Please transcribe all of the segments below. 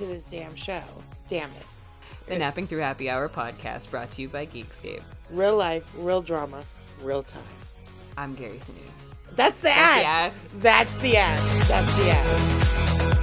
to this damn show. Damn it. The Napping Through Happy Hour podcast brought to you by Geekscape. Real life, real drama, real time. I'm Gary Sinise. That's the That's ad. the ad. That's the ad. That's the ad.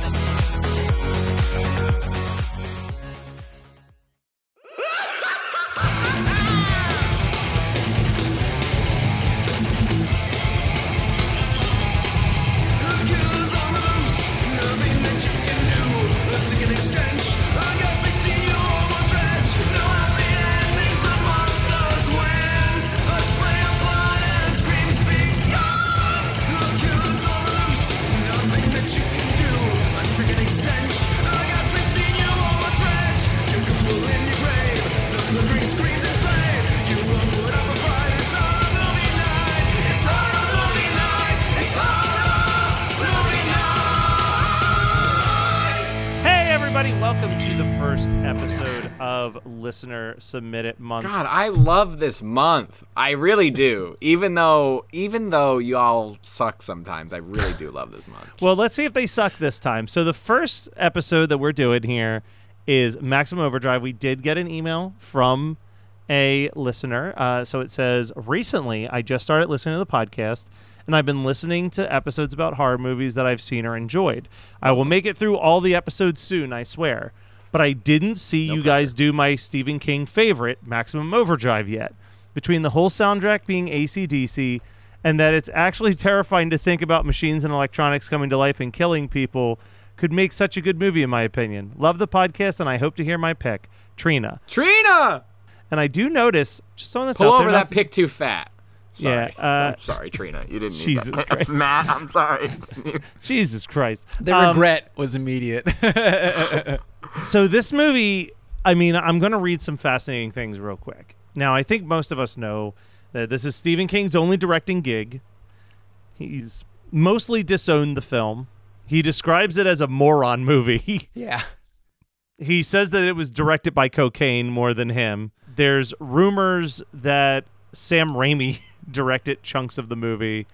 Listener Submit It Month. God, I love this month. I really do. Even though even though you all suck sometimes, I really do love this month. Well, let's see if they suck this time. So, the first episode that we're doing here is Maximum Overdrive. We did get an email from a listener. Uh, so, it says Recently, I just started listening to the podcast. And I've been listening to episodes about horror movies that I've seen or enjoyed. I will make it through all the episodes soon, I swear. But I didn't see you guys do my Stephen King favorite, Maximum Overdrive, yet. Between the whole soundtrack being AC/DC and that it's actually terrifying to think about machines and electronics coming to life and killing people could make such a good movie in my opinion. Love the podcast and I hope to hear my pick, Trina. Trina, And I do notice just throwing this pull out over there, that pick too fat. Sorry. Yeah, uh, I'm sorry, Trina. You didn't need Jesus that. Christ. Matt, I'm sorry. Jesus Christ. The Um, regret was immediate. so this movie, I mean, I'm going to read some fascinating things real quick. Now, I think most of us know that this is Stephen King's only directing gig. He's mostly disowned the film. He describes it as a moron movie. yeah. he says that it was directed by cocaine more than him. There's rumors that Sam Raimi directed chunks of the movie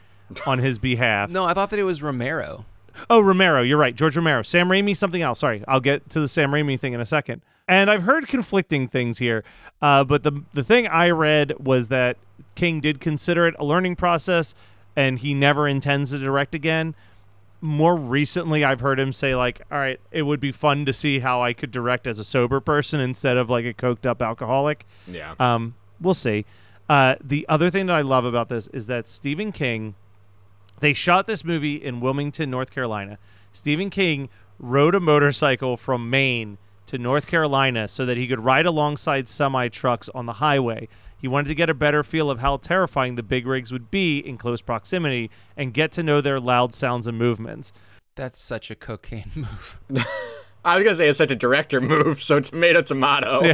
on his behalf. No, I thought that it was Romero. Oh, Romero, you're right. George Romero. Sam Raimi, something else. Sorry, I'll get to the Sam Raimi thing in a second. And I've heard conflicting things here, uh, but the the thing I read was that King did consider it a learning process, and he never intends to direct again. More recently, I've heard him say like, "All right, it would be fun to see how I could direct as a sober person instead of like a coked up alcoholic." yeah. Um, we'll see. Uh, the other thing that I love about this is that Stephen King, they shot this movie in Wilmington, North Carolina. Stephen King rode a motorcycle from Maine to North Carolina so that he could ride alongside semi trucks on the highway. He wanted to get a better feel of how terrifying the big rigs would be in close proximity and get to know their loud sounds and movements. That's such a cocaine move. I was gonna say it's such a director move. So tomato, tomato. Yeah.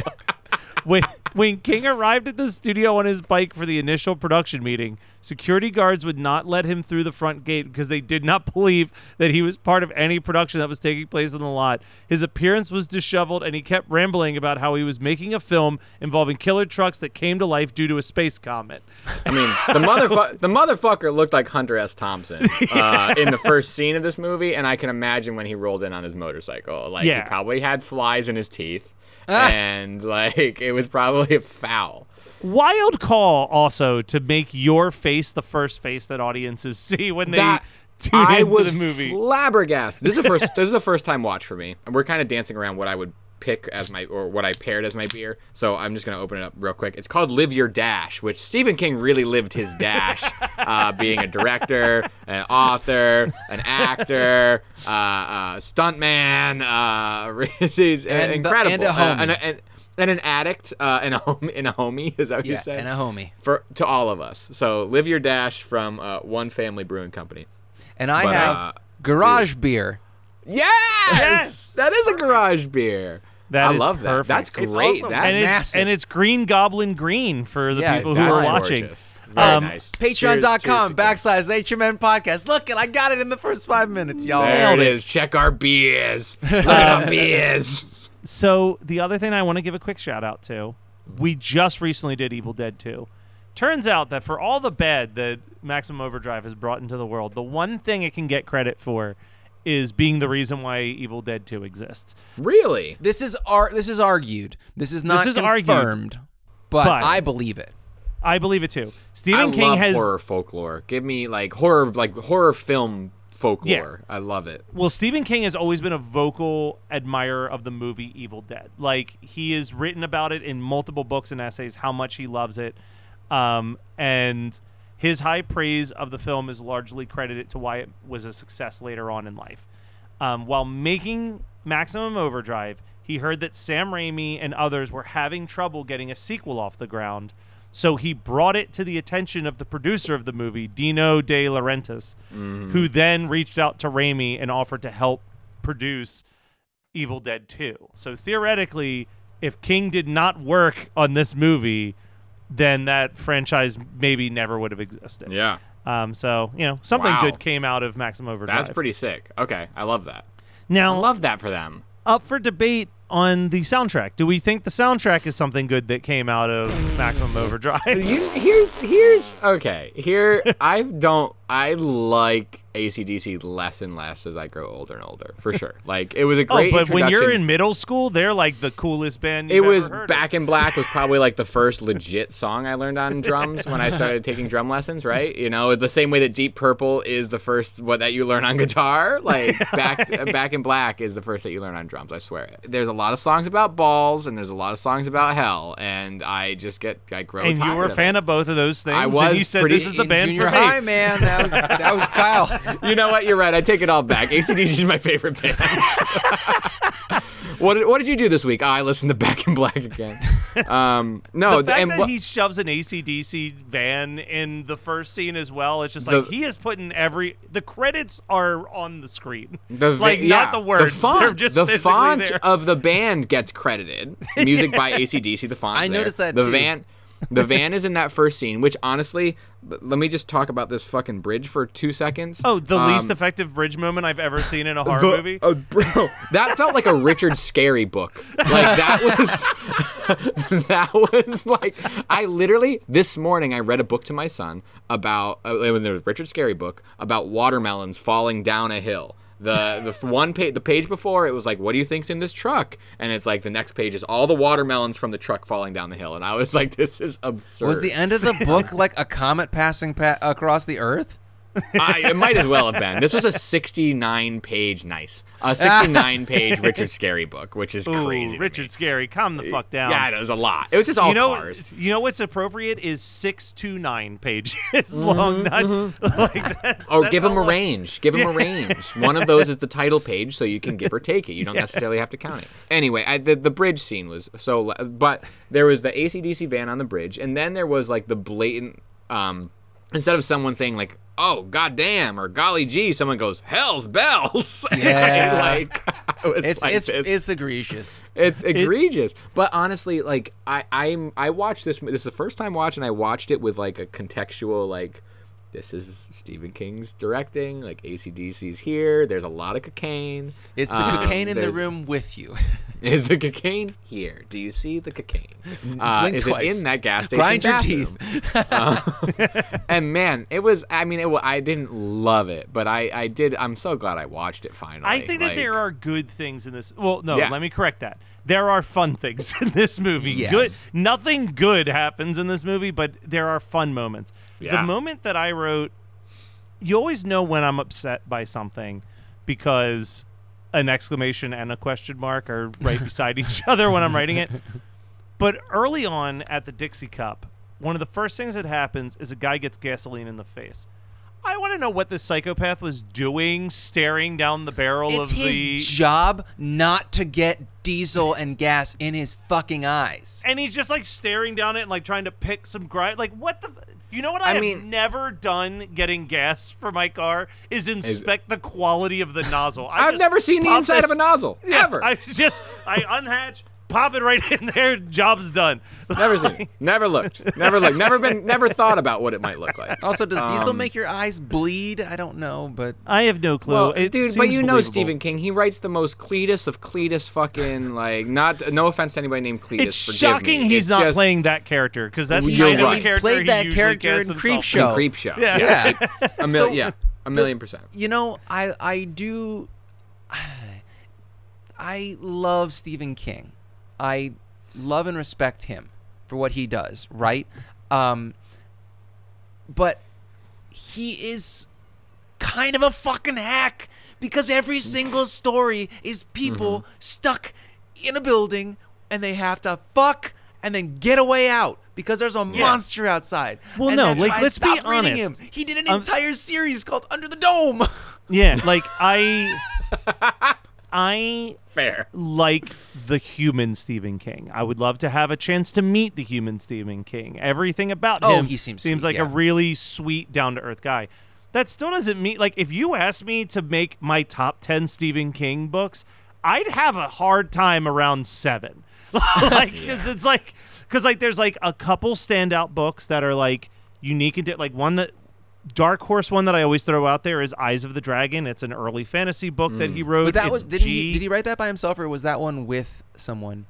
when when King arrived at the studio on his bike for the initial production meeting, security guards would not let him through the front gate because they did not believe that he was part of any production that was taking place on the lot. His appearance was disheveled, and he kept rambling about how he was making a film involving killer trucks that came to life due to a space comet. I mean, the motherfucker, the motherfucker looked like Hunter S. Thompson uh, in the first scene of this movie, and I can imagine when he rolled in on his motorcycle, like Yeah. he probably had flies in his teeth, Ah. and like it was probably a foul. Wild call, also to make your face the first face that audiences see when they That- tune I into was the movie. flabbergasted. This is the first. this is the first time watch for me, and we're kind of dancing around what I would pick as my or what I paired as my beer. So I'm just gonna open it up real quick. It's called Live Your Dash, which Stephen King really lived his dash, uh, being a director, an author, an actor, uh, uh, stuntman. Uh, he's And the- incredible. and a Uh, homie. and, and, and an addict, uh, and a home, and a homie. Is that what you Yeah, said? and a homie. for to all of us. So live your dash from uh, one family brewing company. And I But, have uh, garage beer. Yes, Yes! that is a garage beer. That I is love that. perfect. That's It's great. also that and it's massive. and it's Green Goblin Green for the Yeah, people who are that's watching. gorgeous. Very Um, nice. Cheers- cheers Patreon.com to backslash HMN podcast. Look, I got it in the first five minutes, y'all. There Nailed it it. is. Check our beers. Look at our beers. So the other thing I want to give a quick shout out to, we just recently did Evil Dead 2. Turns out that for all the bad that Maximum Overdrive has brought into the world, the one thing it can get credit for is being the reason why Evil Dead 2 exists. Really? This is ar- This is argued. This is not this is argued. confirmed, but, But- I believe it. I believe it too. Stephen I King love has horror folklore. Give me like horror, like horror film folklore. Yeah. I love it. Well, Stephen King has always been a vocal admirer of the movie Evil Dead. Like he has written about it in multiple books and essays how much he loves it, um, and his high praise of the film is largely credited to why it was a success later on in life. Um, while making Maximum Overdrive, he heard that Sam Raimi and others were having trouble getting a sequel off the ground. So he brought it to the attention of the producer of the movie, Dino De Laurentiis, who then reached out to Raimi and offered to help produce Evil Dead 2. So theoretically, if King did not work on this movie, then that franchise maybe never would have existed. Yeah. Um, so you know, something Wow. good came out of Maximum Overdrive. That's pretty sick. Okay, I love that. Now, I love that for them. up for debate on the soundtrack. Do we think the soundtrack is something good that came out of Maximum Overdrive? You, here's here's okay. Here I don't I like AC/DC less and less as I grow older and older, for sure. Like it was a oh, great. but when you're in middle school, they're like the coolest band. It was ever heard of. Back in Black was probably like the first legit song I learned on drums when I started taking drum lessons, right? You know, the same way that Deep Purple is the first what that you learn on guitar, like Back Back in Black is the first that you learn on drums, I swear. There's a lot of songs about balls and there's a lot of songs about hell and I just get I grow And you were a fan it. of both of those things. I and was you said this is the band junior for me. high, man. That was that was Kyle. You know what? You're right. I take it all back. AC/DC is my favorite band. what, did, what did you do this week? I listened to Back in Black again. Um, no, the fact and that what- he shoves an AC/DC van in the first scene as well, it's just The- like he is putting every the credits are on the screen. The like yeah, not the words. The font, just the font there. of the band gets credited. Music by AC/DC. The font. I noticed that the too. van. The van is in that first scene, which honestly, let me just talk about this fucking bridge for two seconds. Oh, the least Um, effective bridge moment I've ever seen in a horror the- movie. uh, bro, that felt like a Richard Scarry book. Like that was that was like I literally this morning I read a book to my son about uh, it was a Richard Scarry book about watermelons falling down a hill. The the one page the page before it was like what do you think's in this truck and it's like the next page is all the watermelons from the truck falling down the hill and I was like this is absurd. Was the end of the book like a comet passing pa- across the earth? I, it might as well have been. This was a 69 page nice, a 69 page Richard Scarry book, which is Ooh, crazy. to me. Richard Scarry, calm the uh, fuck down. Yeah, it was a lot. It was just all you know, cars. you know what's appropriate is six to nine pages mm-hmm, long. Not mm-hmm. like that's, Oh, that's give him a range. Give him a range. One of those is the title page, so you can give or take it. You don't necessarily have to count it. Anyway, I, the the bridge scene was so, but there was the AC/DC van on the bridge, and then there was like the blatant. Um, instead of someone saying like, "Oh, goddamn" or "Golly gee," someone goes, "Hell's bells." Yeah. like It's like it's it's egregious. It's egregious. but honestly, like I I'm I watched this. This is the first time watching. I watched it with like a contextual like. This is Stephen King's directing. Like AC/DC's here. There's a lot of cocaine. Is the Um, cocaine in the room with you? Is the cocaine here? Do you see the cocaine? Uh, Blink is twice. it in that gas station? Grind your bathroom? Uh, and man, it was. I mean, it. wa- I didn't love it, but I. I did. I'm so glad I watched it finally. I think that there are good things in this. Well, no, Yeah. let me correct that. There are fun things in this movie. Yes. Good, nothing good happens in this movie, but there are fun moments. The moment that I wrote, you always know when I'm upset by something because an exclamation and a question mark are right beside each other when I'm writing it. But early on at the Dixie Cup, one of the first things that happens is a guy gets gasoline in the face. I want to know what this psychopath was doing, staring down the barrel It's of his the. job not to get diesel and gas in his fucking eyes. and he's just like staring down it and like trying to pick some grind. Like what the? You know what I, I have mean- never done getting gas for my car is inspect the quality of the nozzle. I I've never seen the pop inside of a nozzle Yeah, ever. I just I unhatch, pop it right in there. Job's done. Never seen. it. Never looked. Never looked. Never been. Never thought about what it might look like. Also, does diesel Um, make your eyes bleed? I don't know, but I have no clue. Well, dude, but seems you know. Stephen King. He writes the most Cletus of Cletus fucking like. Not no offense to anybody named Cletus. It's shocking me. he's It's not just- playing that character because that's You're kind of the character Played he that usually character in himself Creepshow. in Creepshow. Yeah. yeah. a mil- So, yeah, a million percent. you know, I I do I love Stephen King. I love and respect him for what he does, right? Um but he is kind of a fucking hack because every single story is people stuck in a building and they have to fuck and then get away out because there's a monster outside. Well, And no, like, let's be honest. Him. He did an Um, entire series called Under the Dome. Yeah, like I, I Fair. like the human Stephen King. I would love to have a chance to meet the human Stephen King. Everything about Oh, him he seems seems sweet, like a really sweet, down to earth guy. That still doesn't mean like if you asked me to make my top ten Stephen King books, I'd have a hard time around seven. like, because it's like, because like there's like a couple standout books that are like unique and like one that dark horse one that I always throw out there is Eyes of the Dragon. It's an early fantasy book that he wrote. But that It's was didn't he, did he write that by himself or was that one with someone?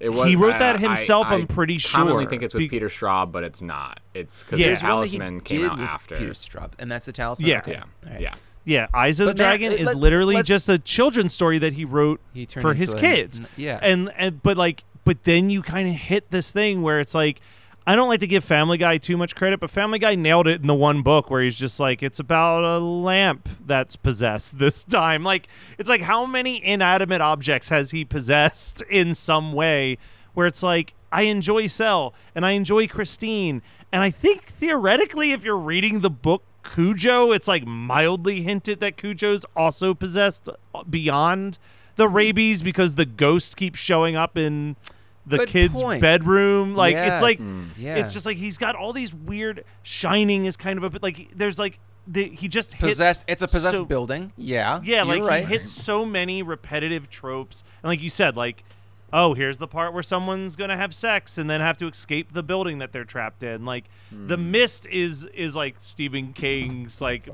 It was, He wrote I- that himself, I I'm pretty sure. I commonly think it's with Be- Peter Straub, but it's not. It's because Yeah. the There's one that Alice he Men came out with after. Peter Straub, and that's the Talisman. Yeah. Okay. Yeah, All right. yeah. Yeah, Eyes of the But Matt, Dragon uh, is let- literally just a children's story that he wrote He for his a- kids. n- yeah. and and but like, but then you kind of hit this thing where it's like, I don't like to give Family Guy too much credit, but Family Guy nailed it in the one book where he's just like, it's about a lamp that's possessed this time. Like, it's like how many inanimate objects has he possessed in some way? Where it's like, I enjoy Cell and I enjoy Christine, and I think theoretically, if you're reading the book Cujo, it's like mildly hinted that Cujo's also possessed beyond the rabies because the ghost keeps showing up in the Good kid's point. bedroom. Like Yeah, it's like it's- yeah. it's just like he's got all these weird shining is kind of a bit like there's like the he just hits Possessed. It's a possessed so- building. Yeah. Yeah, like right. he hits so many repetitive tropes, and like you said, like oh, here's the part where someone's gonna have sex and then have to escape the building that they're trapped in. Like the Hmm. mist is is like Stephen King's like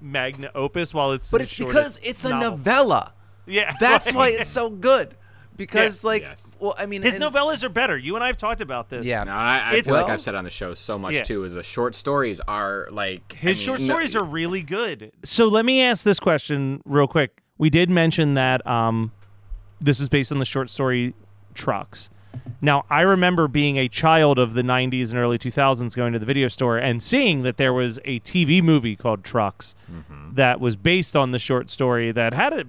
magna opus, while it's But it's because it's a novel. novella. Yeah, That's like- why it's so good. Because Yeah. like, Yes. well, I mean, his and- novellas are better. You and I have talked about this. Yeah. No, I, I It's- feel like I've said on the show so much Yeah. too. Is the short stories are like His I mean, short no- stories are really good. So let me ask this question real quick. We did mention that um, this is based on the short story Trucks. Now, I remember being a child of the 90s and early 2000s going to the video store and seeing that there was a TV movie called Trucks that was based on the short story that had a,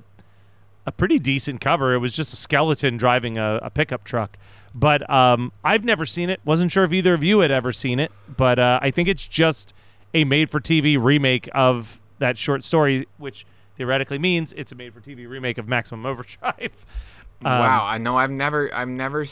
a pretty decent cover. It was just a skeleton driving a, a pickup truck. But um, I've never seen it. Wasn't sure if either of you had ever seen it. But uh, I think it's just a made for TV remake of that short story, which theoretically means it's a made for TV remake of Maximum Overdrive. Um, wow, I know I've never, I've never,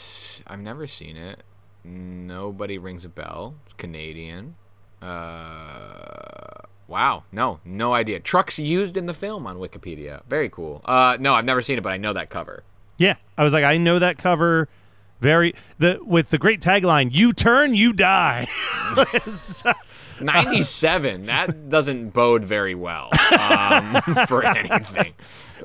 I've never seen it. Nobody rings a bell. It's Canadian. Uh, wow, no, no idea. Trucks used in the film on Wikipedia. Very cool. Uh, no, I've never seen it, but I know that cover. Yeah, I was like, I know that cover. Very the with the great tagline: "You turn, you die." Ninety-seven. that doesn't bode very well um, for anything.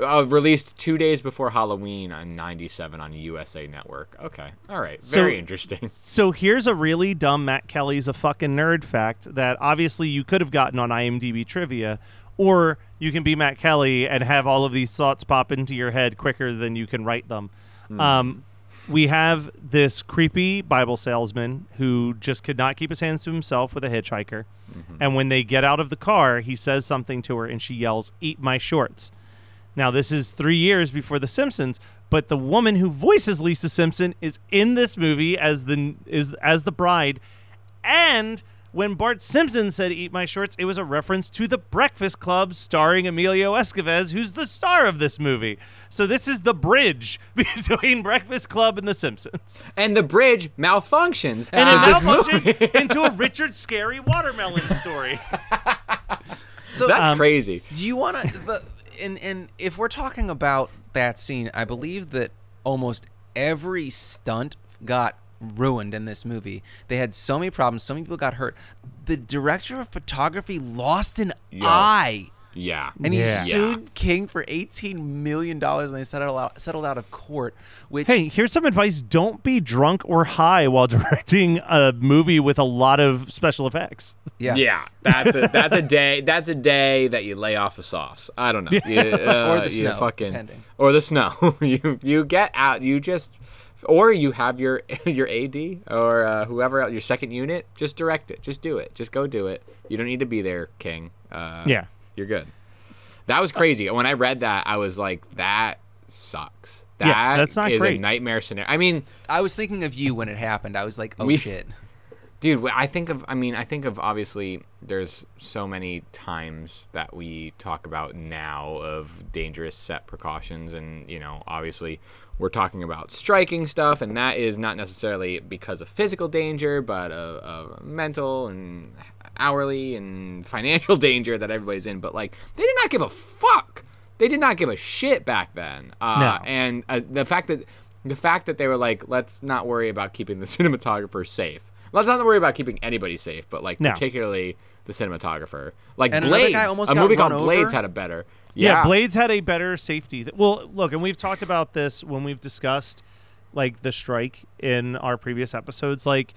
Uh, released two days before Halloween on '97 on USA Network. Okay, all right, So- very interesting. So here's a really dumb Matt Kelly's a fucking nerd fact that obviously you could have gotten on IMDb trivia, or you can be Matt Kelly and have all of these thoughts pop into your head quicker than you can write them. Um, we have this creepy Bible salesman who just could not keep his hands to himself with a hitchhiker, and when they get out of the car, he says something to her, and she yells, "Eat my shorts." Now, this is three years before The Simpsons, but the woman who voices Lisa Simpson is in this movie as the is as the bride, and when Bart Simpson said "Eat my shorts," it was a reference to The Breakfast Club, starring Emilio Estevez, who's the star of this movie. So this is the bridge between Breakfast Club and The Simpsons, And the bridge malfunctions. and it because this movie- malfunctions into a Richard Scarry watermelon story. So That's Um, crazy. Do you want to? And and if we're talking about that scene, I believe that almost every stunt got ruined in this movie. They had so many problems. So many people got hurt. The director of photography lost an eye. Yeah. And he Yeah. sued King for eighteen million dollars, and they settled out settled out of court. Which Hey, here's some advice: Don't be drunk or high while directing a movie with a lot of special effects. yeah, Yeah, that's a that's a day that's a day that you lay off the sauce. I don't know, You, uh, Or the snow, fucking, depending. or the snow. you you get out. You just, or you have your your AD or uh, whoever else, your second unit. Just direct it. Just do it. Just go do it. You don't need to be there, King. Uh, Yeah. You're good. That was crazy. When I read that, I was like, that sucks. That Yeah, that's not is great. a nightmare scenario. I mean, I was thinking of you when it happened. I was like, oh We- shit. dude i think of i mean i think of obviously there's so many times that we talk about now of dangerous set precautions and you know obviously we're talking about striking stuff and that is not necessarily because of physical danger but of, of mental and hourly and financial danger that everybody's in but like they did not give a fuck they did not give a shit back then uh, No. and uh, the fact that the fact that they were like let's not worry about keeping the cinematographer safe let's not worry about keeping anybody safe but like No. particularly the cinematographer like And blades almost a movie run called blades had a better Yeah, yeah, Blades had a better safety. Th- well, look, and we've talked about this when we've discussed like the strike in our previous episodes. Like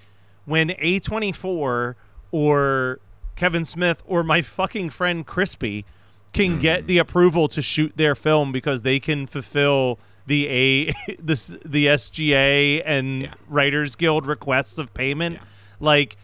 when A24 or Kevin Smith or my fucking friend Crispy can get the approval to shoot their film because they can fulfill the A the the SGA and Yeah. Writers Guild requests of payment, Yeah. like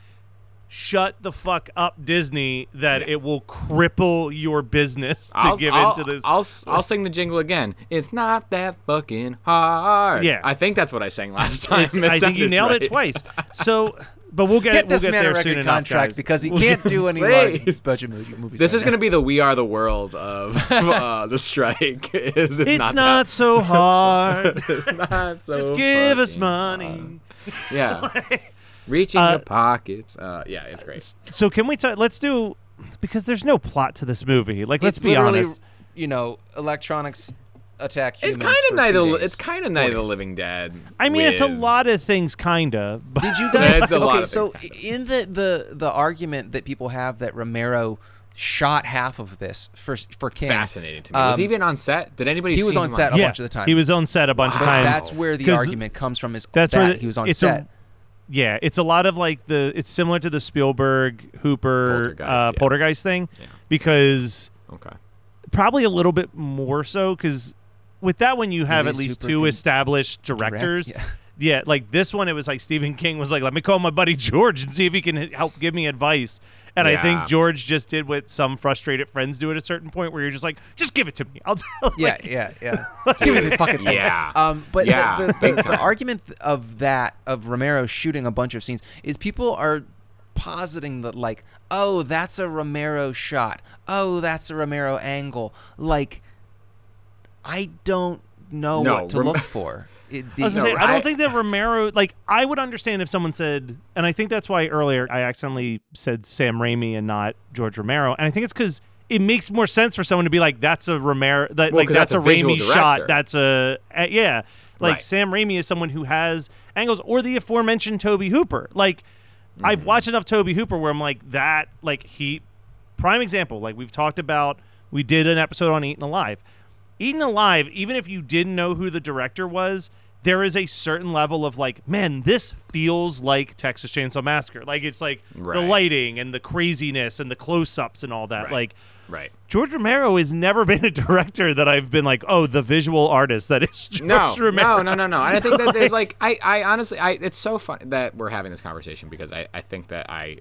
shut the fuck up Disney that Yeah. it will cripple your business to I'll, give I'll, into this. I'll, I'll sing the jingle again. It's not that fucking hard. Yeah. I think that's what I sang last time. I think you nailed it twice. So, but we'll get, Get we'll this get man a there soon record enough, contract guys. because he We'll can't do any Please. large budget movie, movies. This right is going to be the We Are the World of uh, the strike. Is it's, It's not, not, so hard. it's not so. Just give us money. hard. Yeah. Reach in Uh, your pockets. Uh, yeah, it's great. So can we talk? Let's do because there's no plot to this movie. Like, let's it's be honest. you know, electronics attack It's kind of for Night of the, it's kind of Four Night of the. Living Dead. I mean, it's a lot of things, kinda. But Did you guys? It's a lot okay, so things, in the, the the argument that people have that Romero shot half of this for for King, fascinating to me. was Um, he even on set? Did anybody? he see was him on set a yeah, bunch of the time. he was on set a bunch of Wow. But times. that's where the argument comes from. Is That's that where the, he was on set. A, yeah, it's a lot of like the. It's similar to the Spielberg Hooper Poltergeist, uh, yeah. Poltergeist thing Yeah. because Okay. probably a little bit more so because with that one you have at least two can established direct, directors. yeah. Yeah, like this one, it was like Stephen King was like, "Let me call my buddy George and see if he can help give me advice." And I think George just did what some frustrated friends do at a certain point, where you're just like, "Just give it to me." I'll tell. You. Yeah, yeah, yeah. Give me the fucking thing. Yeah. Um, but Yeah, the, the, the, the argument of that of Romero shooting a bunch of scenes is people are positing that like, oh, that's a Romero shot. Oh, that's a Romero angle. Like, I don't know No, what to Rom- look for. It, I was gonna say, I I- don't think that Romero like I would understand if someone said, and I think that's why earlier I accidentally said Sam Raimi and not George Romero, and I think it's because it makes more sense for someone to be like, "That's a Romero, that Well, like 'cause that's, that's a a Raimi director. shot, that's a uh, yeah." Like Right. Sam Raimi is someone who has angles, or the aforementioned Tobe Hooper. Like I've Mm-hmm. watched enough Tobe Hooper where I'm like that. Like he, prime example. Like we've talked about, we did an episode on Eaten Alive. Eaten Alive, even if you didn't know who the director was, there is a certain level of like, man, this feels like Texas Chainsaw Massacre. Like it's like the lighting and the craziness and the close-ups and all that. Right. Like Right. George Romero has never been a director that I've been like, oh, the visual artist that is George No, Romero. no, no, no, no. I think that there's like, I, I honestly, I, it's so fun that we're having this conversation because I, I think that I,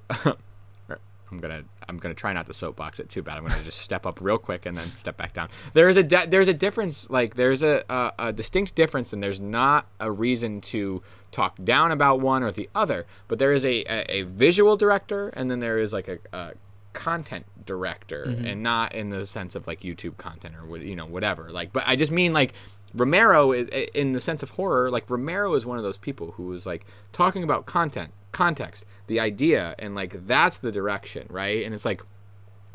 I'm gonna I'm gonna try not to soapbox it too bad. I'm gonna just step up real quick and then step back down. There is a de- there's a difference. Like there's a, a a distinct difference, and there's not a reason to talk down about one or the other. But there is a a, a visual director, and then there is like a, a content director, mm-hmm. and not in the sense of like YouTube content or what you know whatever. Like, but I just mean like Romero is in the sense of horror. Like Romero is one of those people who is like talking about content, context, the idea, and like that's the direction, right? And it's like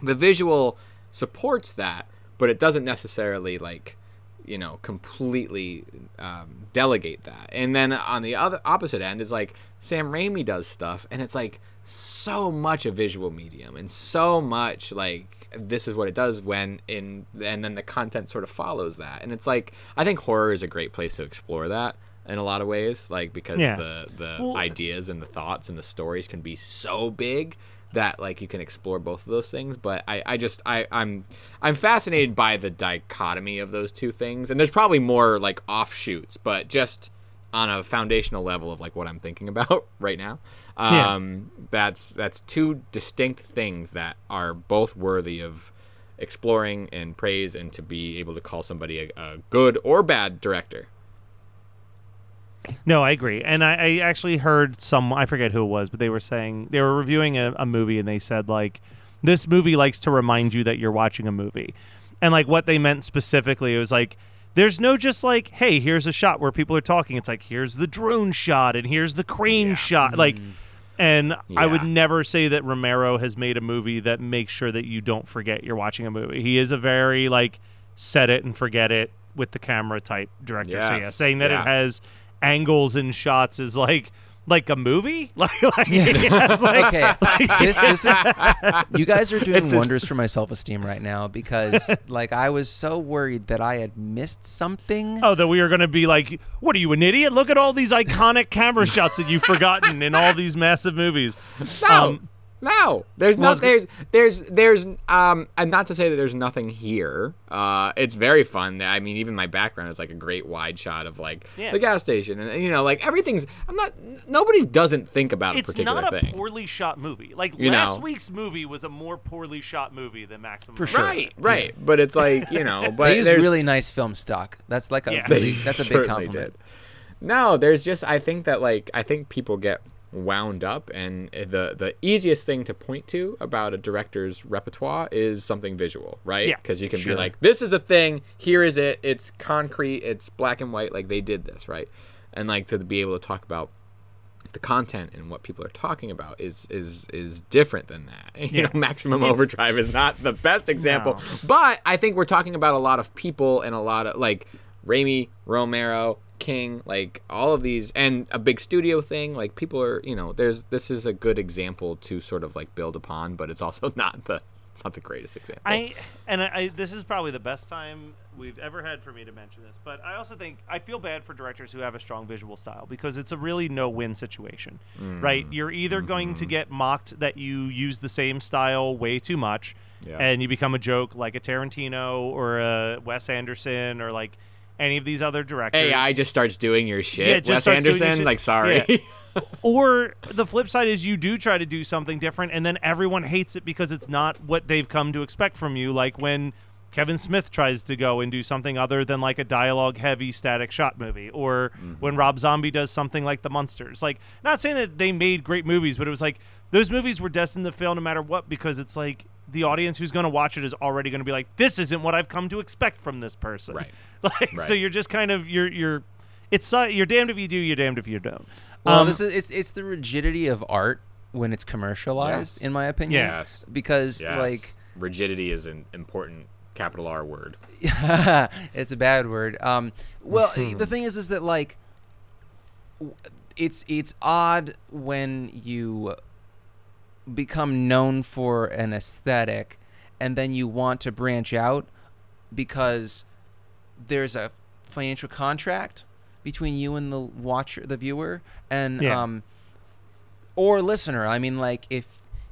the visual supports that, but it doesn't necessarily like you know completely um, delegate that. And then on the other opposite end is like Sam Raimi does stuff, and it's like so much a visual medium and so much like this is what it does when in and then the content sort of follows that and it's like i think horror is a great place to explore that in a lot of ways like because Yeah. the the Well- ideas and the thoughts and the stories can be so big that like you can explore both of those things but i i just i i'm i'm fascinated by the dichotomy of those two things and there's probably more like offshoots but just on a foundational level of like what i'm thinking about right now Yeah. um that's that's two distinct things that are both worthy of exploring and praise and to be able to call somebody a, a good or bad director No, I agree. And I, I actually heard some, I forget who it was, but they were saying, they were reviewing a, a movie and they said, like, this movie likes to remind you that you're watching a movie. And, like, what they meant specifically, it was like, there's no just like, hey, here's a shot where people are talking. It's like, here's the drone shot and here's the crane shot. Like, mm-hmm. and I would never say that Romero has made a movie that makes sure that you don't forget you're watching a movie. He is a very, like, set it and forget it with the camera type director. So, yeah, saying that Yeah. it has angles and shots is like like a movie? Like, like, it's like okay, this, this is you guys are doing wonders for my self esteem right now because like I was so worried that I had missed something. oh that we are going to be like what are you an idiot? Look at all these iconic camera shots that you've forgotten in all these massive movies. No, Um, no. There's well, no. There's there's there's um. And not to say that there's nothing here. Uh, it's very fun. I mean, even my background is like a great wide shot of like Yeah. the gas station, and you know, like everything's. I'm not. Nobody doesn't think about a it's particular not a thing. poorly shot movie like You last know. week's movie was a more poorly shot movie than maximum For sure. Right, right. But it's like you know, but they use there's- really nice film stock. That's like a Yeah. really, that's a big compliment. did. No, there's just I think that like I think people get wound up and the the easiest thing to point to about a director's repertoire is something visual, right? Yeah, Because you can sure. be like this is a thing, here is it, it's concrete, it's black and white like they did this, right? And like to be able to talk about the content and what people are talking about is is is different than that. You Yeah. know, Maximum It's- Overdrive is not the best example, No. but I think we're talking about a lot of people and a lot of like Raimi, Romero, King, like all of these, and a big studio thing. Like people are, you know, there's this is a good example to sort of like build upon, but it's also not the it's not the greatest example. I and I, I this is probably the best time we've ever had for me to mention this, but I also think I feel bad for directors who have a strong visual style because it's a really no-win situation, right? Mm. You're either going Mm-hmm. to get mocked that you use the same style way too much, Yeah. and you become a joke like a Tarantino or a Wes Anderson or like any of these other directors. AI just starts doing your shit. Yeah, just Wes starts doing your Anderson, shit. like sorry. Yeah. or the flip side is you do try to do something different and then everyone hates it because it's not what they've come to expect from you like when Kevin Smith tries to go and do something other than like a dialogue heavy static shot movie or mm-hmm. when Rob Zombie does something like The Munsters like not saying that they made great movies but it was like those movies were destined to fail no matter what because it's like the audience who's going to watch it is already going to be like this isn't what I've come to expect from this person Right. like so you're just kind of you're you're it's uh, you're damned if you do you're damned if you don't Well, Um, this is it's it's the rigidity of art when it's commercialized, Yes. in my opinion. Yes. Because Yes. like rigidity is an important capital R word. it's a bad word. Um, well, the thing is, is that like, it's it's odd when you become known for an aesthetic, and then you want to branch out because there's a financial contract between you and the watcher, the viewer, and Yeah. um, or listener. I mean, like if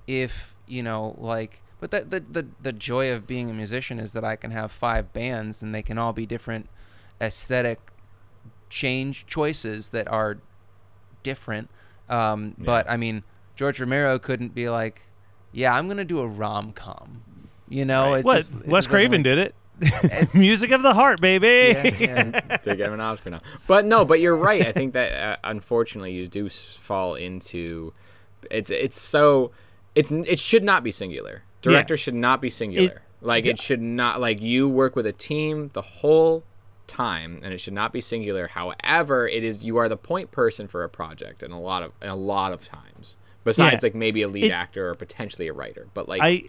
if you know, like, but the, the the the joy of being a musician is that I can have five bands and they can all be different aesthetic change choices that are different. Um, But I mean, George Romero couldn't be like, yeah, I'm gonna do a rom com. You know, it's what just, it Wes Craven did it. It's- Music of the heart, baby. Yeah, yeah. they get him an Oscar now. But no, but you're right. I think that uh, unfortunately you do fall into it's it's so it's it should not be singular. Director should not be singular. like it should not like you work with a team the whole time and it should not be singular. However, it is you are the point person for a project and a lot of and a lot of times. Besides Yeah. like maybe a lead It- actor or potentially a writer. But like I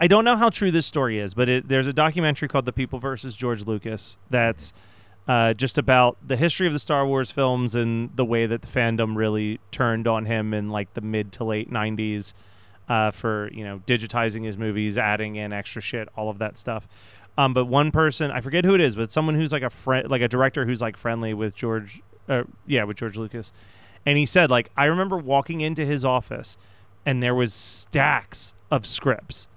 I don't know how true this story is, but it, there's a documentary called "The People versus George Lucas" that's uh, just about the history of the Star Wars films and the way that the fandom really turned on him in like the mid to late '90s uh, for you know digitizing his movies, adding in extra shit, all of that stuff. Um, but one person, I forget who it is, but someone who's like a friend, like a director who's like friendly with George, uh, yeah, with George Lucas, and he said like I remember walking into his office, and there was stacks of scripts,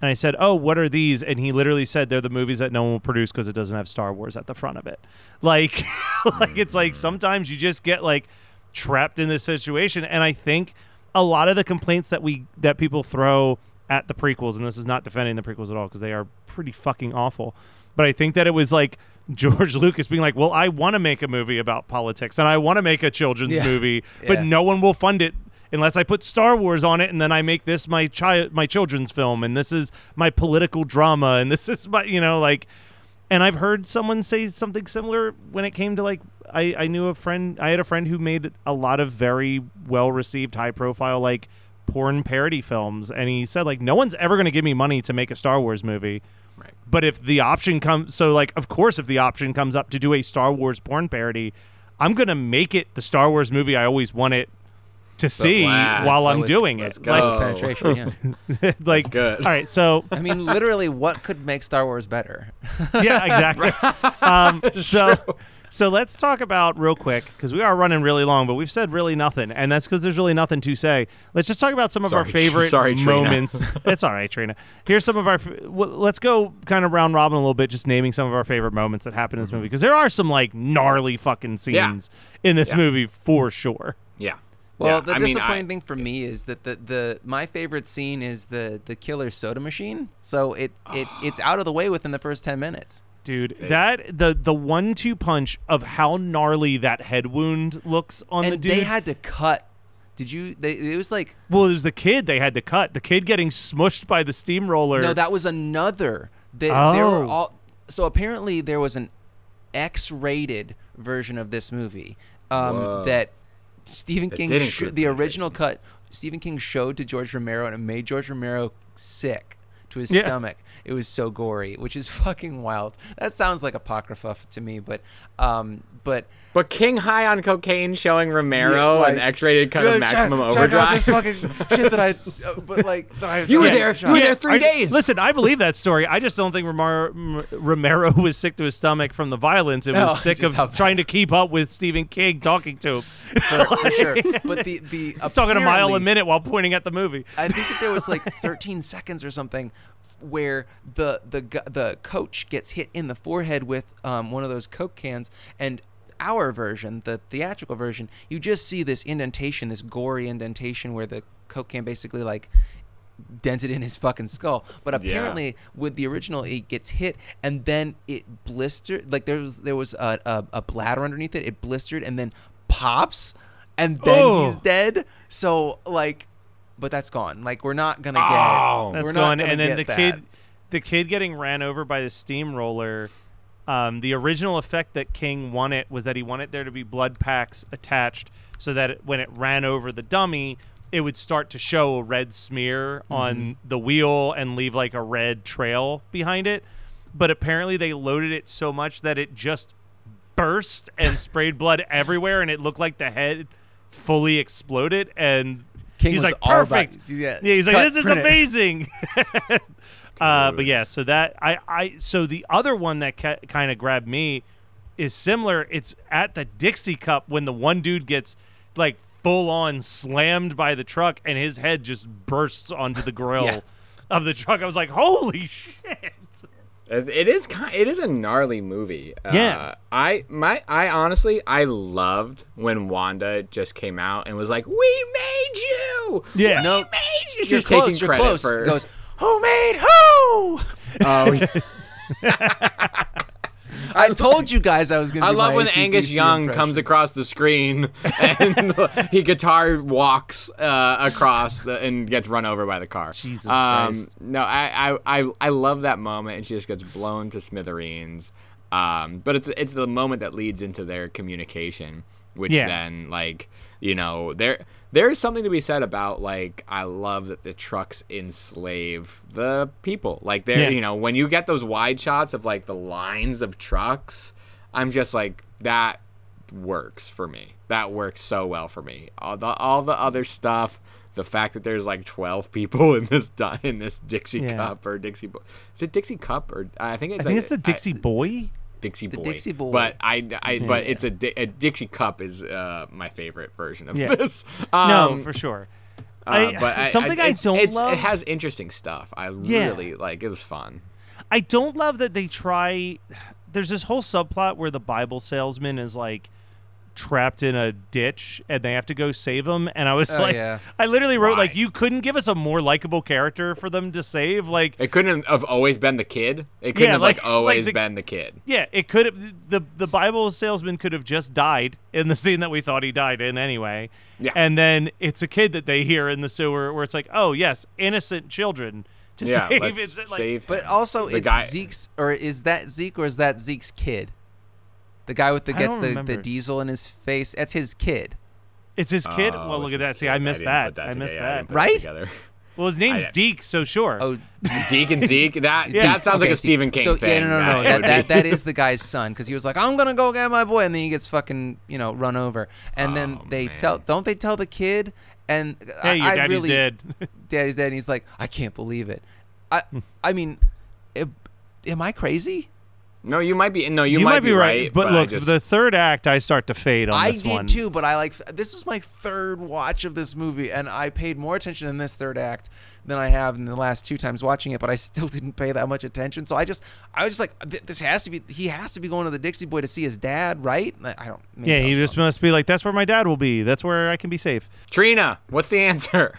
and I said, "Oh, what are these?" And he literally said they're the movies that no one will produce because it doesn't have Star Wars at the front of it. Like, like it's like mm. sometimes you just get like trapped in this situation, and I think a lot of the complaints that we that people throw at the prequels, and this is not defending the prequels at all because they are pretty fucking awful. But I think that it was like George Lucas being like, "Well, I want to make a movie about politics, and I want to make a children's Yeah. movie, but Yeah. no one will fund it." Unless I put Star Wars on it, and then I make this my child, my children's film, and this is my political drama, and this is my, you know, like, and I've heard someone say something similar when it came to like I, I knew a friend I had a friend who made a lot of very well received high profile like porn parody films and he said like no one's ever going to give me money to make a Star Wars movie Right. but if the option comes so like of course if the option comes up to do a Star Wars porn parody I'm going to make it the Star Wars movie I always wanted to see blast. while So I'm with- doing let's it go. like penetration. Yeah. like good. all right so I mean, literally, what could make Star Wars better? yeah, exactly. um, so, so let's talk about real quick because we are running really long, but we've said really nothing, and that's because there's really nothing to say. Let's just talk about some of our favorite sorry, moments. it's all right, Trina. Here's some of our. f- well, let's go kind of round robin a little bit, just naming some of our favorite moments that happened in this mm-hmm. movie because there are some like gnarly fucking Yeah. scenes in this Yeah. movie for sure. Yeah. Well, Yeah, the I mean, disappointing I- thing for me is that the, the my favorite scene is the the killer soda machine. So it, it oh. it's out of the way within the first ten minutes. Dude, that the the one two punch of how gnarly that head wound looks on and the dude. they had to cut. Did you? They, it was like well, it was the kid they had to cut. The kid getting smushed by the steamroller. no, that was another. They, they were Oh. all. So apparently there was an X-rated version of this movie um, that Stephen That King, did sho- include the original cut, Stephen King showed to George Romero, and it made George Romero sick to his Yeah. stomach. It was so gory, which is fucking wild. That sounds like apocrypha to me, but um, but But King High on cocaine showing Romero Yeah, like- an X-rated cut of Maximum Overdrive. This fucking shit that I, uh, but like that I, You were that there. You were there three I- days. Listen, I believe that story. I just don't think Romero, Romero was sick to his stomach from the violence. It was No, sick of trying to keep up with Stephen King talking to him. for, for sure. But the the He's talking a mile a minute while pointing at the movie. I think that there was like 13 seconds or something f- where the the the coach gets hit in the forehead with um, one of those coke cans and our version the theatrical version you just see this indentation this gory indentation where the coke can basically like dented in his fucking skull. But apparently with the original it gets hit and then it blistered like there was there was a, a, a bladder underneath it it blistered and then pops and then Oh. he's dead. So like but that's gone like we're not gonna get Oh. That's we're gone. And then the that. kid, the kid getting ran over by the steamroller. Um, the original effect that King wanted was that he wanted there to be blood packs attached, so that it, when it ran over the dummy, it would start to show a red smear Mm-hmm. on the wheel and leave like a red trail behind it. But apparently, they loaded it so much that it just burst and sprayed blood everywhere, and it looked like the head fully exploded. And King he's like, all about- perfect. yeah, Yeah, he's like, this is amazing. uh, but yeah, so that I, I, so the other one that ca- kind of grabbed me is similar. It's at the Dixie Cup when the one dude gets like full on slammed by the truck and his head just bursts onto the grill Yeah. of the truck. I was like, holy shit. It's- It is kind. It is a gnarly movie. Yeah. Uh, I my I honestly I loved when Wanda just came out and was like, "We made you. Yeah. we No, made you." She's You're taking close. You're credit close. for. Goes. Who made who? oh, yeah. I told you guys I was gonna. I love when AC/DC Angus Young impression. comes across the screen and he guitar walks uh, across the, and gets run over by the car. Jesus um, Christ. No, I, I I I love that moment, and she just gets blown to smithereens. Um, but it's it's the moment that leads into their communication, which Yeah. then like you know there there's something to be said about like I love that the trucks enslave the people. Like they're Yeah. you know when you get those wide shots of like the lines of trucks, I'm just like that works for me. That works so well for me. All the all the other stuff. The fact that there's like 12 people in this in this Dixie Yeah. cup or Dixie, Bo- is it Dixie cup or I think it's I think like- it's the I- Dixie Boy. Dixie boy. Dixie Boy. But I, I but it's a, a Dixie cup is uh, my favorite version of Yeah. this. no, Um, for sure. uh, I, but something I, it's- don't it's- love. It has interesting stuff. I Yeah. really like. It was fun. I don't love that they try. There's this whole subplot where the Bible salesman is like trapped in a ditch and they have to go save him. And I was Oh, like, yeah. I literally wrote Why? like, you couldn't give us a more likable character for them to save. Like, It couldn't have always been the kid. It couldn't Yeah, have like, like- like always the- been the kid. yeah, it could have. The the Bible salesman could have just died in the scene that we thought he died in anyway. Yeah. And then it's a kid that they hear in the sewer where it's like, oh yes, innocent children to Yeah, save. let's It's like, save. But also, The it's guy- Zeke's, or is that Zeke, or is that Zeke's kid? The guy with the I gets the, remember. the diesel in his face. That's his kid. It's his kid. Oh, well, look at that. his See. I missed didn't that. that I missed together. That. didn't put Right? together. Well, his name's I- Deke, so sure. Oh, Deke and Zeke. That Yeah. that sounds like okay, a Stephen King so, thing. Yeah, no, no, no. That, that, that is the guy's son because he was like, "I'm gonna go get my boy," and then he gets fucking, you know, run over. And then Oh, they man. tell, don't they tell the kid? And I, hey, your I daddy's really, dead. Daddy's dead. And he's like, I can't believe it. I, hmm. I mean, it, am I crazy? No, you might be. No, you, you might, might be right, but, I look, just- the third act, I start to fade on I this did one. too, but I like this is my third watch of this movie, and I paid more attention in this third act than I have in the last two times watching it. But I still didn't pay that much attention. So I just, I was just like, this has to be. He has to be going to the Dixie Boy to see his dad, right? I I don't. Yeah, he just wrong. must be like, that's where my dad will be. That's where I can be safe. Trina, what's the answer?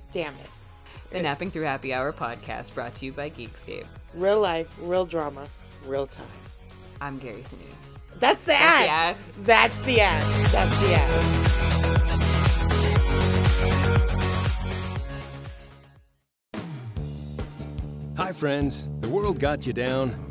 Damn it. The Napping Through Happy Hour podcast brought to you by Geekscape. Real life, real drama, real time. I'm Gary Sinise. That's the the ad. ad. That's the ad. That's the ad. Hi, friends. The world got you down.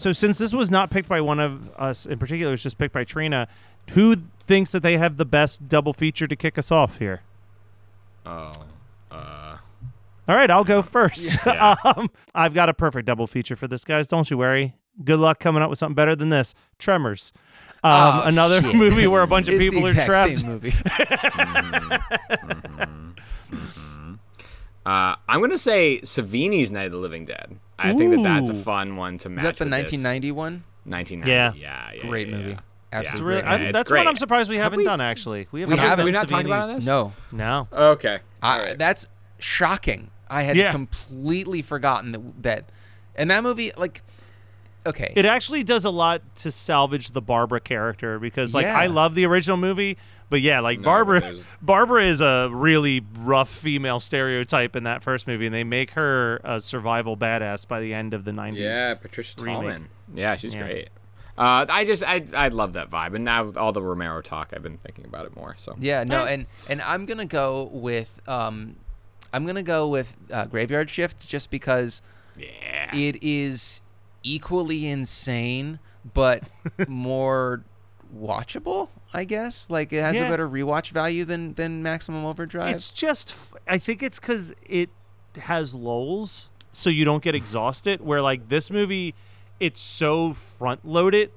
So, since this was not picked by one of us in particular, it's just picked by Trina, who thinks that they have the best double feature to kick us off here? Oh, uh, All right, I'll go first. Yeah. um, I've got a perfect double feature for this, guys. Don't you worry. Good luck coming up with something better than this. Tremors. Um, Oh, another shit. movie where a bunch of It's the people are exact trapped. Same movie. uh, I'm gonna say Savini's Night of the Living Dead. I think that that's a fun one to match. Is that the with this. 1990 one? 1990. Yeah. yeah, yeah. Great yeah, movie. yeah. Absolutely. Really, great I'm- movie. it's that's great. one I'm surprised we Have haven't we- done. Actually, we We haven't. haven't. done We not talked about this? No, No. Okay. I, All right. that's shocking. I had Yeah. completely forgotten that, that, and that movie, like, okay, It actually does a lot to salvage the Barbara character because, like, Yeah. I love the original movie, but yeah, like No, Barbara, Barbara is a really rough female stereotype in that first movie, and they make her a survival badass by the end of the '90s. Yeah, Patricia remake. Tallman. Yeah, she's Yeah. great. Uh, I just I I love that vibe, and now with all the Romero talk, I've been thinking about it more. So yeah, no, and and I'm gonna go with, um, I'm gonna go with uh, Graveyard Shift just because yeah, it is equally insane, but more watchable. I guess like it has Yeah. a better rewatch value than than Maximum Overdrive. It's just, i think it's because it has lulls, so you don't get exhausted. Where like this movie, it's so front loaded,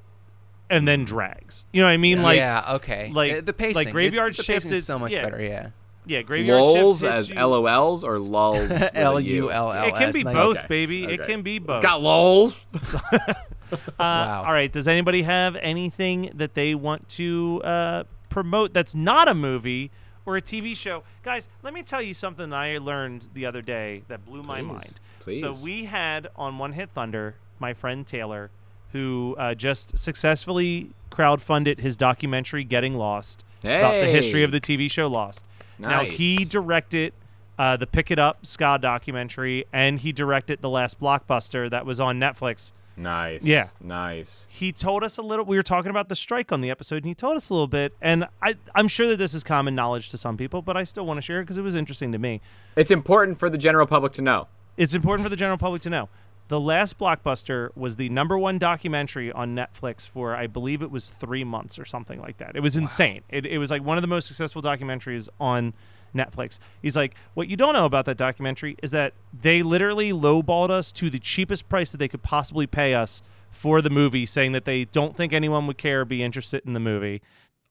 and then drags. You know what I mean? Like yeah, okay. like- Uh, the like pacing, it's- Graveyard Shift is- so much yeah. better. Yeah. Yeah, graveyard lulls shift as you- LOLs or lulls. with a L U? U L L. It can be nice. both, Okay. baby. It can be both. It's got lulls. Uh, Wow. All right. Does anybody have anything that they want to uh, promote that's not a movie or a TV show? Guys, let me tell you something I learned the other day that blew my mind. Please. So we had on One Hit Thunder my friend Taylor, who uh, just successfully crowdfunded his documentary "Getting Lost" about the history of the TV show Lost. Now he directed uh, the Pick It Up ska documentary, and he directed the last blockbuster that was on Netflix. Nice. Yeah. Nice. He told us a little. We were talking about the strike on the episode, and he told us a little bit. And I, I'm sure that this is common knowledge to some people, but I still want to share it because it was interesting to me. It's important for the general public to know. It's important for the general public to know. The last blockbuster was the number one documentary on Netflix for, I believe it was three months or something like that. It was insane. It, it was like one of the most successful documentaries on Netflix. He's like, what you don't know about that documentary is that they literally lowballed us to the cheapest price that they could possibly pay us for the movie, saying that they don't think anyone would care or be interested in the movie.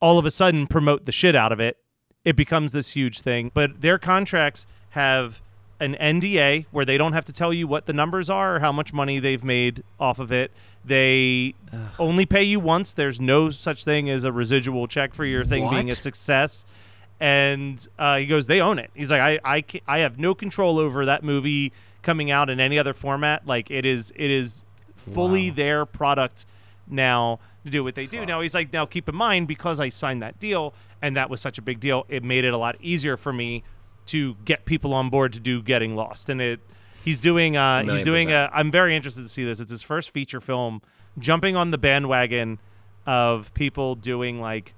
All of a sudden, promote the shit out of it. It becomes this huge thing. But their contracts have an NDA where they don't have to tell you what the numbers are or how much money they've made off of it. They only pay you once. There's no such thing as a residual check for your thing being a success. And uh, he goes, they own it. He's like, I, I, I have no control over that movie coming out in any other format. Like it is, it is fully their product now to do what they do. Now he's like, now keep in mind because I signed that deal and that was such a big deal, it made it a lot easier for me to get people on board to do Getting Lost. And it, he's doing, uh, he's doing percent. a. I'm very interested to see this. It's his first feature film, jumping on the bandwagon of people doing like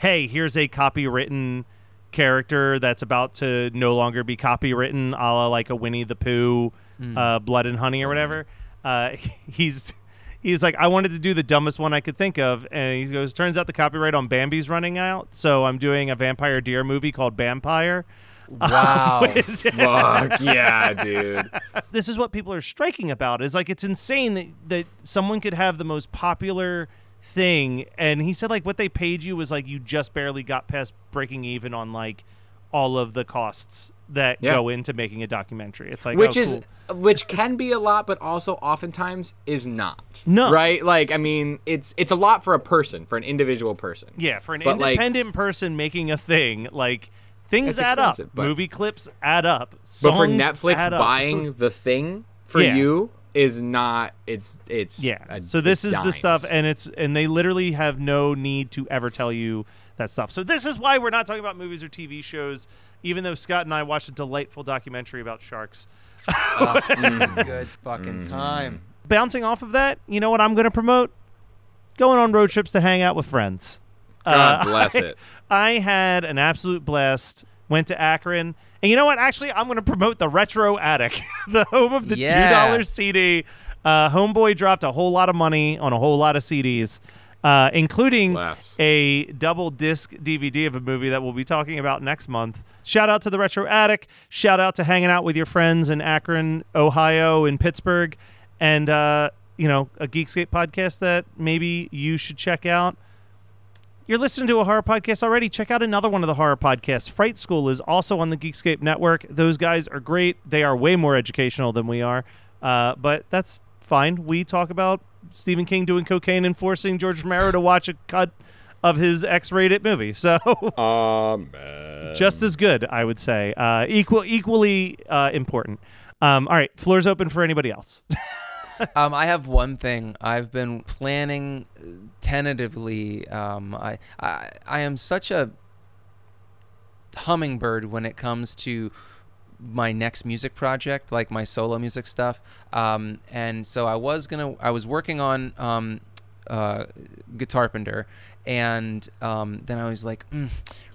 hey, here's a copywritten character that's about to no longer be copywritten, a la like a Winnie the Pooh, uh, Blood and Honey or whatever. Uh, he's he's like, I wanted to do the dumbest one I could think of, and he goes, turns out the copyright on Bambi's running out, so I'm doing a vampire deer movie called Vampire. Wow. Fuck yeah, dude. this is what people are striking about is like it's insane that, that someone could have the most popular thing and he said like what they paid you was like you just barely got past breaking even on like all of the costs that Yeah. go into making a documentary it's like which oh, is cool. which can be a lot but also oftentimes is not No. right like i mean it's it's a lot for a person for an individual person yeah for an but, like, independent person making a thing like things It's add up but- movie clips add up but for netflix add up. buying the thing for Yeah. you is not it's it's Yeah. a- so this it's is the stuff, and it's and they literally have no need to ever tell you that stuff. So this is why we're not talking about movies or TV shows, even though Scott and I watched a delightful documentary about sharks. Good fucking Mm-hmm. time. Bouncing off of that, you know what I'm going to promote? Going on road trips to hang out with friends. god Uh, bless I- it I had an absolute blast. Went to Akron, and you know what? Actually, I'm going to promote the Retro Attic, the home of the $2 CD. Uh, Homeboy dropped a whole lot of money on a whole lot of CDs, uh, including Bless. a double disc DVD of a movie that we'll be talking about next month. Shout out to the Retro Attic. Shout out to hanging out with your friends in Akron, Ohio, and Pittsburgh, and uh, you know a Geekscape podcast that maybe you should check out. You're listening to a horror podcast already. Check out another one of the horror podcasts. Fright School is also on the Geekscape network. Those guys are great. They are way more educational than we are, uh, but that's fine. We talk about Stephen King doing cocaine and forcing George Romero to watch a cut of his X-rated movie. So Amen. just as good, I would say. Uh, equal, equally uh, important. Um, all right, floor's open for anybody else. um, I have one thing. I've been planning uh, tentatively. Um, I, I I am such a hummingbird when it comes to my next music project, like my solo music stuff. Um, and so I was gonna. I was working on um, uh, and um, then I was like, mm,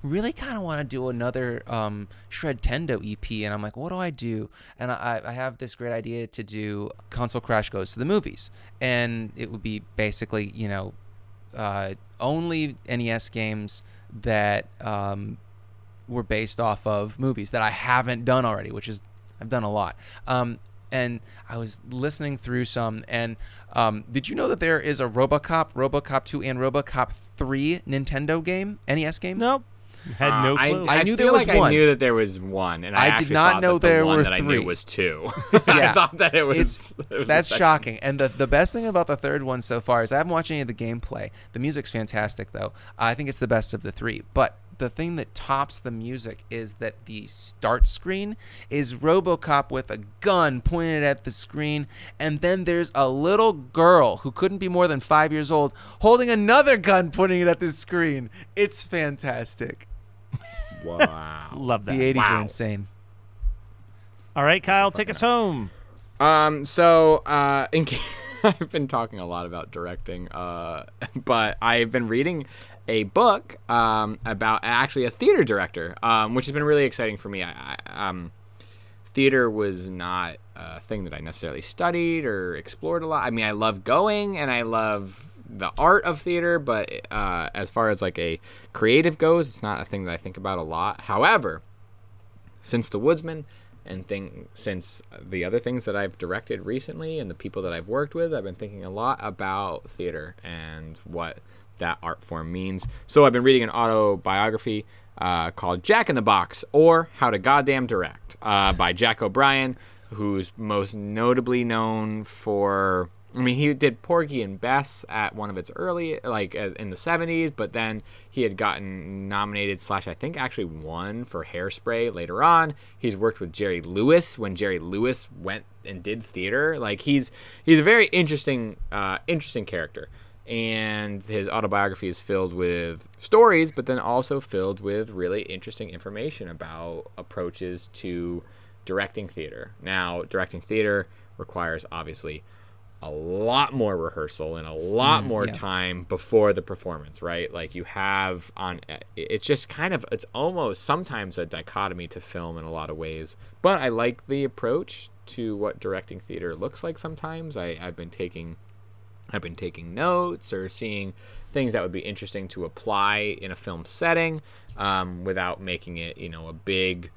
really kind of want to do another um, Shred Tendo EP, and I'm like, what do I do? And I, I have this great idea to do Console Crash Goes to the Movies, and it would be basically, you know, uh, only NES games that um, were based off of movies that I haven't done already, which is I've done a lot. Um, and I was listening through some, and um, did you know that there is a RoboCop, RoboCop 2, and RoboCop 3 Nintendo game, NES game? Nope. Had no Uh, I- I, I knew there was like one. I knew that there was one, and I, I did not know that the there one were that I knew was two. Yeah. I thought that it was. It was that's shocking. And the the best thing about the third one so far is I haven't watched any of the gameplay. The music's fantastic though. I think it's the best of the three. But the thing that tops the music is that the start screen is RoboCop with a gun pointed at the screen, and then there's a little girl who couldn't be more than five years old holding another gun pointing it at the screen. It's fantastic. Wow. Love that. The 80s Wow. were insane. All right, Kyle, take us home. Um. So, uh, in ca- I've been talking a lot about directing, uh, but I've been reading a book um, about actually a theater director, um, which has been really exciting for me. I, I um, theater was not a thing that I necessarily studied or explored a lot. I mean, I love going and I love the art of theater, but uh, as far as like a creative goes, it's not a thing that I think about a lot. However, since The Woodsman and thing since the other things that I've directed recently and the people that I've worked with, I've been thinking a lot about theater and what that art form means. So I've been reading an autobiography uh, called Jack in the Box or How to Goddamn Direct uh, by Jack O'Brien, who's most notably known for. I mean, he did Porgy and Bess at one of its early, like as in the 70s, but then he had gotten nominated, slash, I think actually won for Hairspray later on. He's worked with Jerry Lewis when Jerry Lewis went and did theater. Like he's he's a very interesting, uh, interesting character, and his autobiography is filled with stories, but then also filled with really interesting information about approaches to directing theater. Now, directing theater requires obviously a lot more rehearsal and a lot Mm, more yeah. time before the performance, right? Like you have on it's just kind of it's almost sometimes a dichotomy to film in a lot of ways. But I like the approach to what directing theater looks like sometimes. I, I've been taking I've been taking notes or seeing things that would be interesting to apply in a film setting um, without making it, you know, a big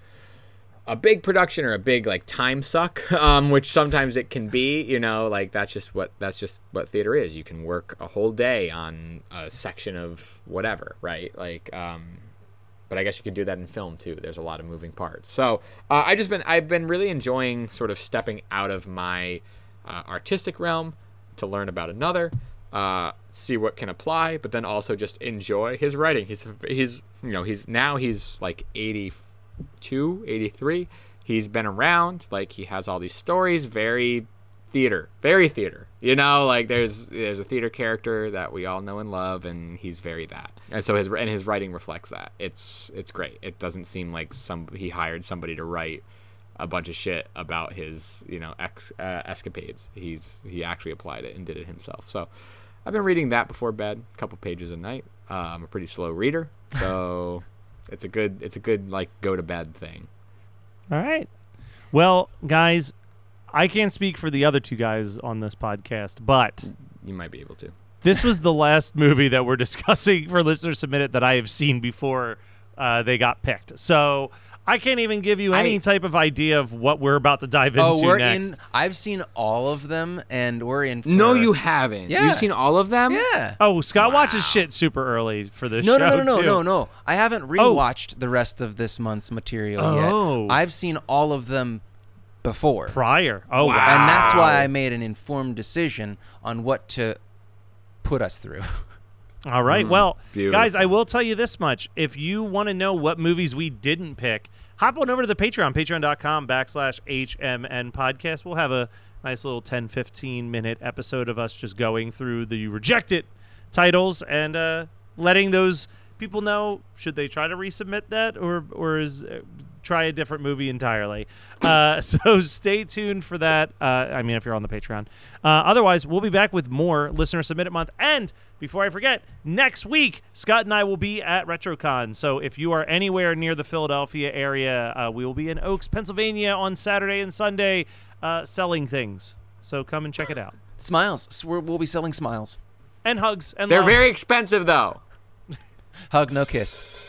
a big production or a big like time suck um, which sometimes it can be you know like that's just what that's just what theater is you can work a whole day on a section of whatever right like um, but I guess you could do that in film too. There's a lot of moving parts. So uh, I just been I've been really enjoying sort of stepping out of my uh, artistic realm to learn about another, uh, see what can apply, but then also just enjoy his writing. He's he's you know he's now he's like 82, 83. He's been around like he has all these stories. Very theater, very theater. You know, like there's there's a theater character that we all know and love, and he's very that. And so his and his writing reflects that. It's it's great. It doesn't seem like some he hired somebody to write a bunch of shit about his you know ex, uh, escapades. He's he actually applied it and did it himself. So I've been reading that before bed, a couple pages a night. Uh, I'm a pretty slow reader, so it's a good it's a good like go to bed thing. All right. Well, guys, I can't speak for the other two guys on this podcast, but You might be able to. this was the last movie that we're discussing for listeners submitted that I have seen before uh, they got picked. So I can't even give you any I- type of idea of what we're about to dive oh, into Oh, we're next. in. I've seen all of them, and we're in. For, No, you haven't. Yeah. You've seen all of them. Yeah. Oh, Scott watches shit super early for this No, show no, no, no, too. no, no. I haven't Oh. rewatched the rest of this month's material Oh. yet. I've seen all of them before. Prior. Oh wow. And that's why I made an informed decision on what to put us through. All right. Mm. Well, beautiful. guys, I will tell you this much. If you want to know what movies we didn't pick, hop on over to the Patreon, patreon.com backslash HMN podcast. We'll have a nice little 10, 15 minute episode of us just going through the rejected titles and uh, letting those people know should they try to resubmit that or, or is uh, try a different movie entirely. Uh, so stay tuned for that. Uh, I mean, if you're on the Patreon. Uh, otherwise, we'll be back with more listener submitted month. And before I forget, next week Scott and I will be at RetroCon. So if you are anywhere near the Philadelphia area, uh, we will be in Oaks, Pennsylvania on Saturday and Sunday, uh, selling things. So come and check it out. Smiles. So we're, we'll be selling smiles. And hugs and They're love. very expensive though. Hug, no kiss.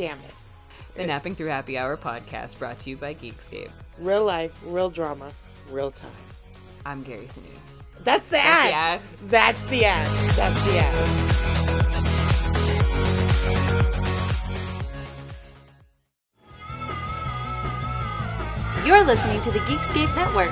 Damn it. The Napping Through Happy Hour podcast brought to you by Geekscape. Real life, real drama, real time. I'm Gary Sinise. That's the That's ad. the ad. That's the ad. That's the ad. You're listening to the Geekscape Network.